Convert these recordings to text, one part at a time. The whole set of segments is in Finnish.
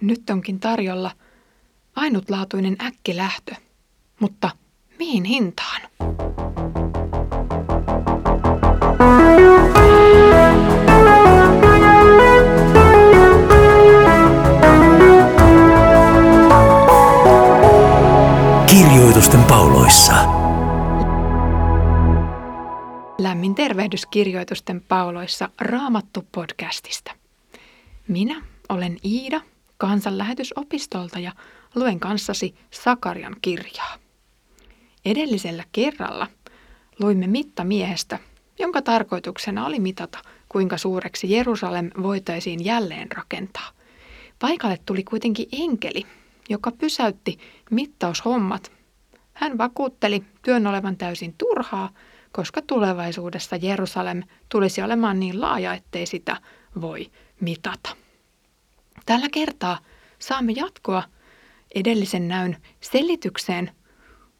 nyt onkin tarjolla ainutlaatuinen äkkilähtö. Mutta mihin hintaan? Kirjoitusten pauloissa. Lämmin tervehdys kirjoitusten pauloissa Raamattu-podcastista. Minä olen Iida kansanlähetysopistolta ja luen kanssasi Sakarian kirjaa. Edellisellä kerralla luimme mittamiehestä, jonka tarkoituksena oli mitata, kuinka suureksi Jerusalem voitaisiin jälleen rakentaa. Paikalle tuli kuitenkin enkeli, joka pysäytti mittaushommat. Hän vakuutteli työn olevan täysin turhaa, koska tulevaisuudessa Jerusalem tulisi olemaan niin laaja, ettei sitä voi mitata. Tällä kertaa saamme jatkoa edellisen näyn selitykseen,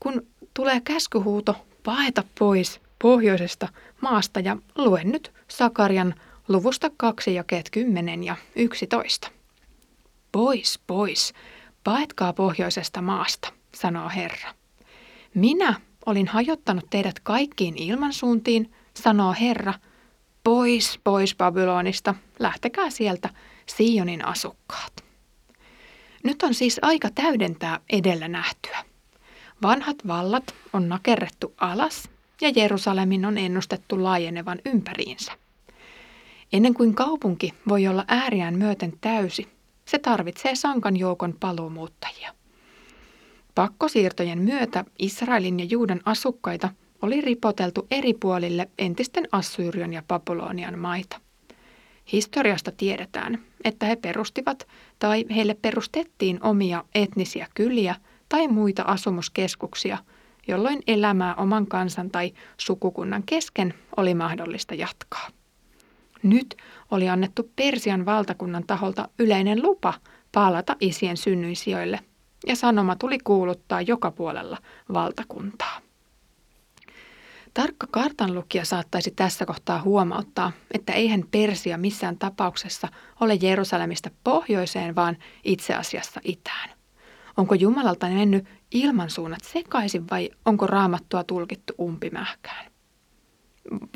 kun tulee käskyhuuto paeta pois pohjoisesta maasta ja luen nyt Sakarian luvusta 2 jakeet 10 ja 11. Pois, pois, paetkaa pohjoisesta maasta, sanoo Herra. Minä olin hajottanut teidät kaikkiin ilmansuuntiin, sanoo Herra. Pois, pois Babylonista, lähtekää sieltä, Sionin asukkaat. Nyt on siis aika täydentää edellä nähtyä. Vanhat vallat on nakerrettu alas ja Jerusalemin on ennustettu laajenevan ympäriinsä. Ennen kuin kaupunki voi olla ääriään myöten täysi, se tarvitsee sankan joukon paluumuuttajia. Pakkosiirtojen myötä Israelin ja Juudan asukkaita oli ripoteltu eri puolille entisten Assyrian ja Babylonian maita. Historiasta tiedetään, että he perustivat tai heille perustettiin omia etnisiä kyliä tai muita asumuskeskuksia, jolloin elämää oman kansan tai sukukunnan kesken oli mahdollista jatkaa. Nyt oli annettu Persian valtakunnan taholta yleinen lupa palata isien synnyisijoille, ja sanoma tuli kuuluttaa joka puolella valtakuntaa. Tarkka kartanlukija saattaisi tässä kohtaa huomauttaa, että eihän Persia missään tapauksessa ole Jerusalemista pohjoiseen, vaan itse asiassa itään. Onko Jumalalta mennyt ilmansuunnat sekaisin vai onko raamattua tulkittu umpimähkään?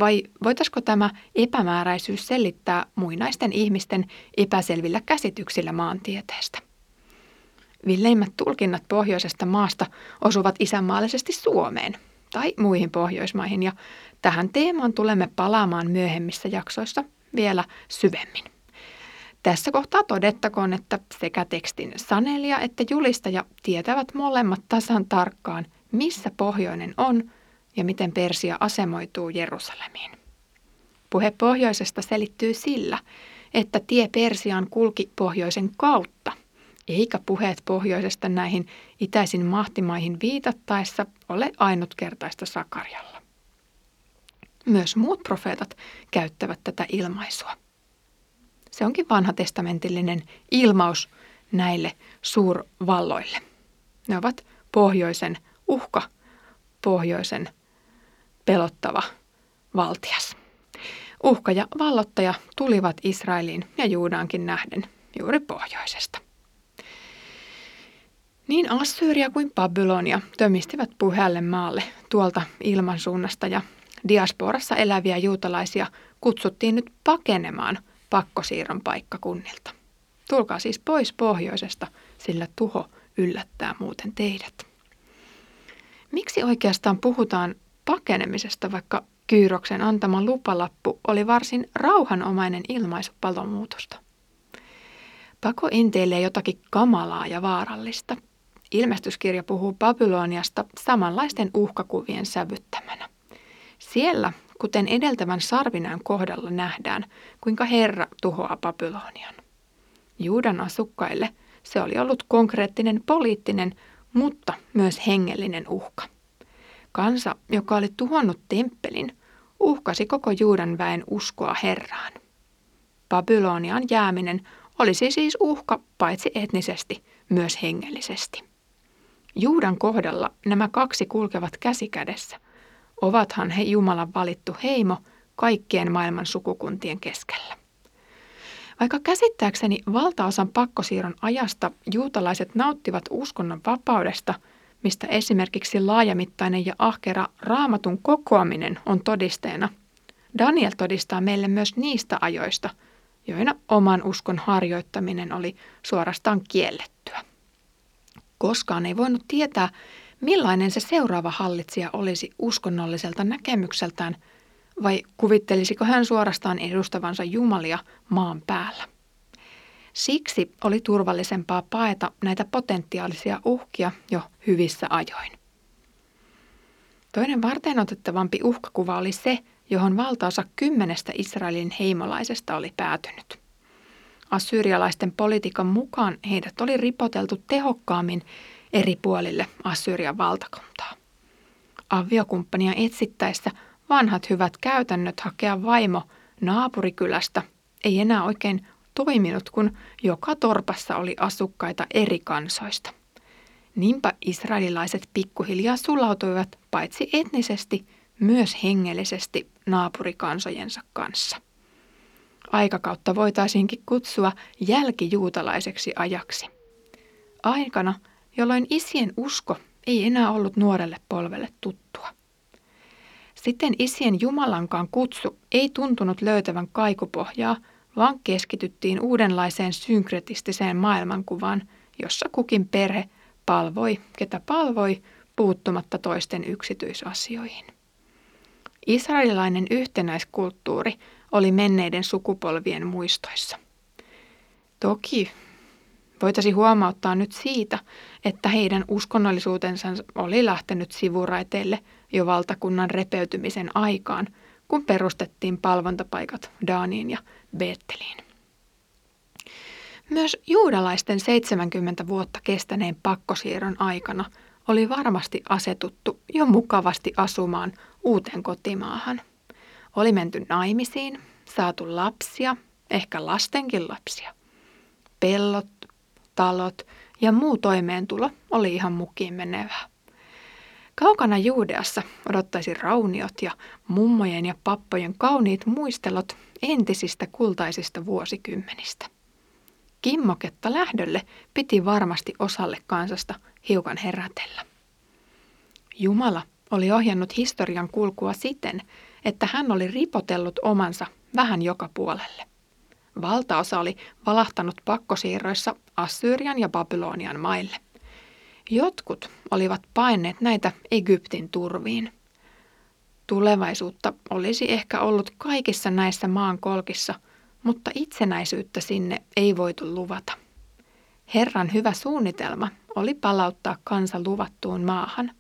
Vai voitaisiko tämä epämääräisyys selittää muinaisten ihmisten epäselvillä käsityksillä maantieteestä? Villeimmät tulkinnat pohjoisesta maasta osuvat isänmaallisesti Suomeen – tai muihin Pohjoismaihin ja tähän teemaan tulemme palaamaan myöhemmissä jaksoissa vielä syvemmin. Tässä kohtaa todettakoon, että sekä tekstin sanelija että julistaja tietävät molemmat tasan tarkkaan, missä pohjoinen on ja miten Persia asemoituu Jerusalemiin. Puhe pohjoisesta selittyy sillä, että tie Persiaan kulki pohjoisen kautta – eikä puheet pohjoisesta näihin itäisin mahtimaihin viitattaessa ole ainutkertaista Sakarjalla. Myös muut profeetat käyttävät tätä ilmaisua. Se onkin vanhatestamentillinen ilmaus näille suurvalloille. Ne ovat pohjoisen uhka, pohjoisen pelottava valtias. Uhka ja vallottaja tulivat Israeliin ja Juudaankin nähden juuri pohjoisesta. Niin Assyria kuin Babylonia tömistivät puheelle maalle tuolta ilmansuunnasta ja diasporassa eläviä juutalaisia kutsuttiin nyt pakenemaan pakkosiirron paikkakunnilta. Tulkaa siis pois pohjoisesta, sillä tuho yllättää muuten teidät. Miksi oikeastaan puhutaan pakenemisesta, vaikka Kyyroksen antama lupalappu oli varsin rauhanomainen ilmaisu palomuutosta? Pako enteilee jotakin kamalaa ja vaarallista – Ilmestyskirja puhuu Babyloniasta samanlaisten uhkakuvien sävyttämänä. Siellä, kuten edeltävän sarvinään kohdalla nähdään, kuinka Herra tuhoaa Babylonian. Juudan asukkaille se oli ollut konkreettinen poliittinen, mutta myös hengellinen uhka. Kansa, joka oli tuhonnut temppelin, uhkasi koko Juudan väen uskoa Herraan. Babylonian jääminen olisi siis uhka paitsi etnisesti, myös hengellisesti. Juudan kohdalla nämä kaksi kulkevat käsi kädessä. Ovathan he Jumalan valittu heimo kaikkien maailman sukukuntien keskellä. Vaikka käsittääkseni valtaosan pakkosiirron ajasta juutalaiset nauttivat uskonnon vapaudesta, mistä esimerkiksi laajamittainen ja ahkera raamatun kokoaminen on todisteena, Daniel todistaa meille myös niistä ajoista, joina oman uskon harjoittaminen oli suorastaan kiellettyä. Koskaan ei voinut tietää, millainen se seuraava hallitsija olisi uskonnolliselta näkemykseltään – vai kuvittelisiko hän suorastaan edustavansa Jumalia maan päällä? Siksi oli turvallisempaa paeta näitä potentiaalisia uhkia jo hyvissä ajoin. Toinen varteenotettavampi uhkakuva oli se, johon valtaosa kymmenestä Israelin heimolaisesta oli päätynyt. Assyrialaisten politiikan mukaan heidät oli ripoteltu tehokkaammin eri puolille Assyrian valtakuntaa. Aviokumppania etsittäessä – vanhat hyvät käytännöt hakea vaimo naapurikylästä ei enää oikein toiminut, kun joka torpassa oli asukkaita eri kansoista. Niinpä israelilaiset pikkuhiljaa sulautuivat paitsi etnisesti, myös hengellisesti naapurikansojensa kanssa. Aikakautta voitaisiinkin kutsua jälkijuutalaiseksi ajaksi. Aikana, jolloin isien usko ei enää ollut nuorelle polvelle tuttua. Sitten isien Jumalankaan kutsu ei tuntunut löytävän kaikupohjaa, vaan keskityttiin uudenlaiseen synkretistiseen maailmankuvaan, jossa kukin perhe palvoi, ketä palvoi, puuttumatta toisten yksityisasioihin. Israelilainen yhtenäiskulttuuri oli menneiden sukupolvien muistoissa. Toki voitaisiin huomauttaa nyt siitä, että heidän uskonnollisuutensa oli lähtenyt sivuraiteille – jo valtakunnan repeytymisen aikaan, kun perustettiin palvontapaikat Daaniin ja Beetteliin. Myös juudalaisten 70 vuotta kestäneen pakkosiirron aikana oli varmasti asetuttu jo mukavasti asumaan uuteen kotimaahan. Oli menty naimisiin, saatu lapsia, ehkä lastenkin lapsia. Pellot, talot ja muu toimeentulo oli ihan mukiin menevää. Kaukana Juudeassa odottaisi rauniot ja mummojen ja pappojen kauniit muistelot entisistä kultaisista vuosikymmenistä. Kimmoketta lähdölle piti varmasti osalle kansasta hiukan herätellä. Jumala oli ohjannut historian kulkua siten, että hän oli ripotellut omansa vähän joka puolelle. Valtaosa oli valahtanut pakkosiirroissa Assyrian ja Babylonian maille. Jotkut olivat paineet näitä Egyptin turviin. Tulevaisuutta olisi ehkä ollut kaikissa näissä maankolkissa, mutta itsenäisyyttä sinne ei voitu luvata. Herran hyvä suunnitelma oli palauttaa kansa luvattuun maahan,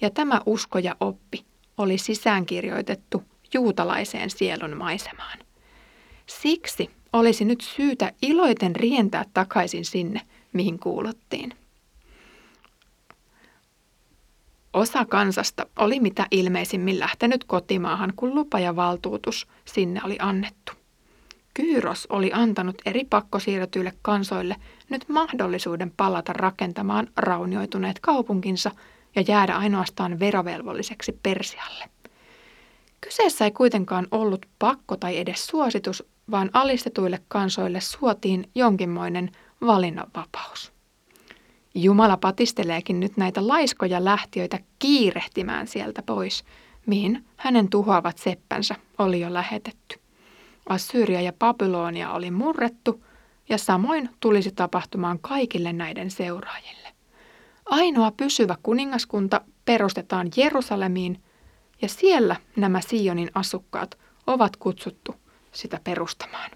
ja tämä usko ja oppi oli sisäänkirjoitettu juutalaiseen sielun maisemaan. Siksi olisi nyt syytä iloiten rientää takaisin sinne, mihin kuuluttiin. Osa kansasta oli mitä ilmeisimmin lähtenyt kotimaahan, kun lupa ja valtuutus sinne oli annettu. Kyyros oli antanut eri pakkosiirrotyille kansoille nyt mahdollisuuden palata rakentamaan raunioituneet kaupunkinsa ja jäädä ainoastaan verovelvolliseksi Persialle. Kyseessä ei kuitenkaan ollut pakko tai edes suositus, vaan alistetuille kansoille suotiin jonkinmoinen valinnanvapaus. Jumala patisteleekin nyt näitä laiskoja lähtiöitä kiirehtimään sieltä pois, mihin hänen tuhoavat seppänsä oli jo lähetetty. Assyria ja Babylonia oli murrettu, ja samoin tulisi tapahtumaan kaikille näiden seuraajille. Ainoa pysyvä kuningaskunta perustetaan Jerusalemiin, ja siellä nämä Sionin asukkaat ovat kutsuttu sitä perustamaan.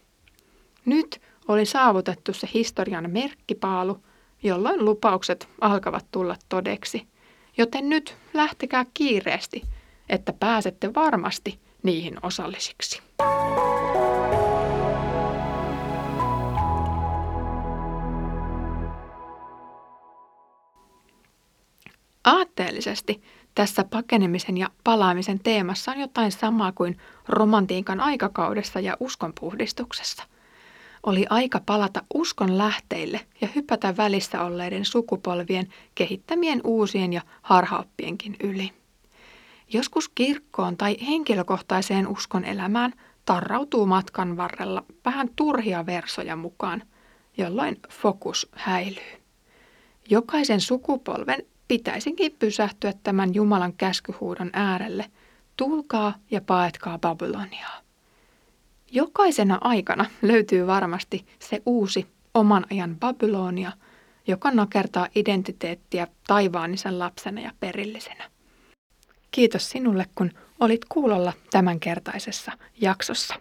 Nyt oli saavutettu se historian merkkipaalu – jolloin lupaukset alkavat tulla todeksi. Joten nyt lähtekää kiireesti, että pääsette varmasti niihin osallisiksi. Aatteellisesti tässä pakenemisen ja palaamisen teemassa on jotain samaa kuin romantiikan aikakaudessa ja uskonpuhdistuksessa – oli aika palata uskon lähteille ja hypätä välissä olleiden sukupolvien kehittämien uusien ja harhaoppienkin yli. Joskus kirkkoon tai henkilökohtaiseen uskon elämään tarrautuu matkan varrella vähän turhia versoja mukaan, jolloin fokus häilyy. Jokaisen sukupolven pitäisinkin pysähtyä tämän Jumalan käskyhuudon äärelle. Tulkaa ja paetkaa Babyloniaa. Jokaisena aikana löytyy varmasti se uusi oman ajan Babylonia, joka nakertaa identiteettiä taivaanisen lapsena ja perillisenä. Kiitos sinulle, kun olit kuulolla tämänkertaisessa jaksossa.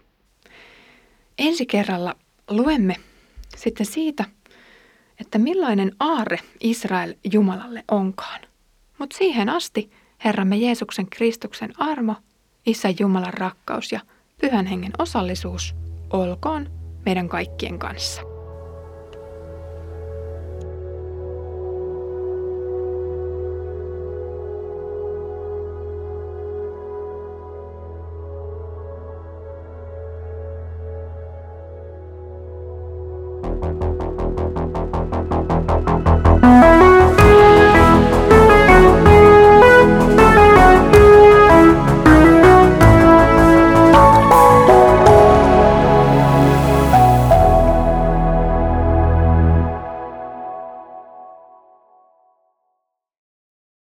Ensi kerralla luemme sitten siitä, että millainen aarre Israel Jumalalle onkaan. Mutta siihen asti Herramme Jeesuksen Kristuksen armo, Isä Jumalan rakkaus ja Pyhän Hengen osallisuus olkoon meidän kaikkien kanssa. Thank Thank you.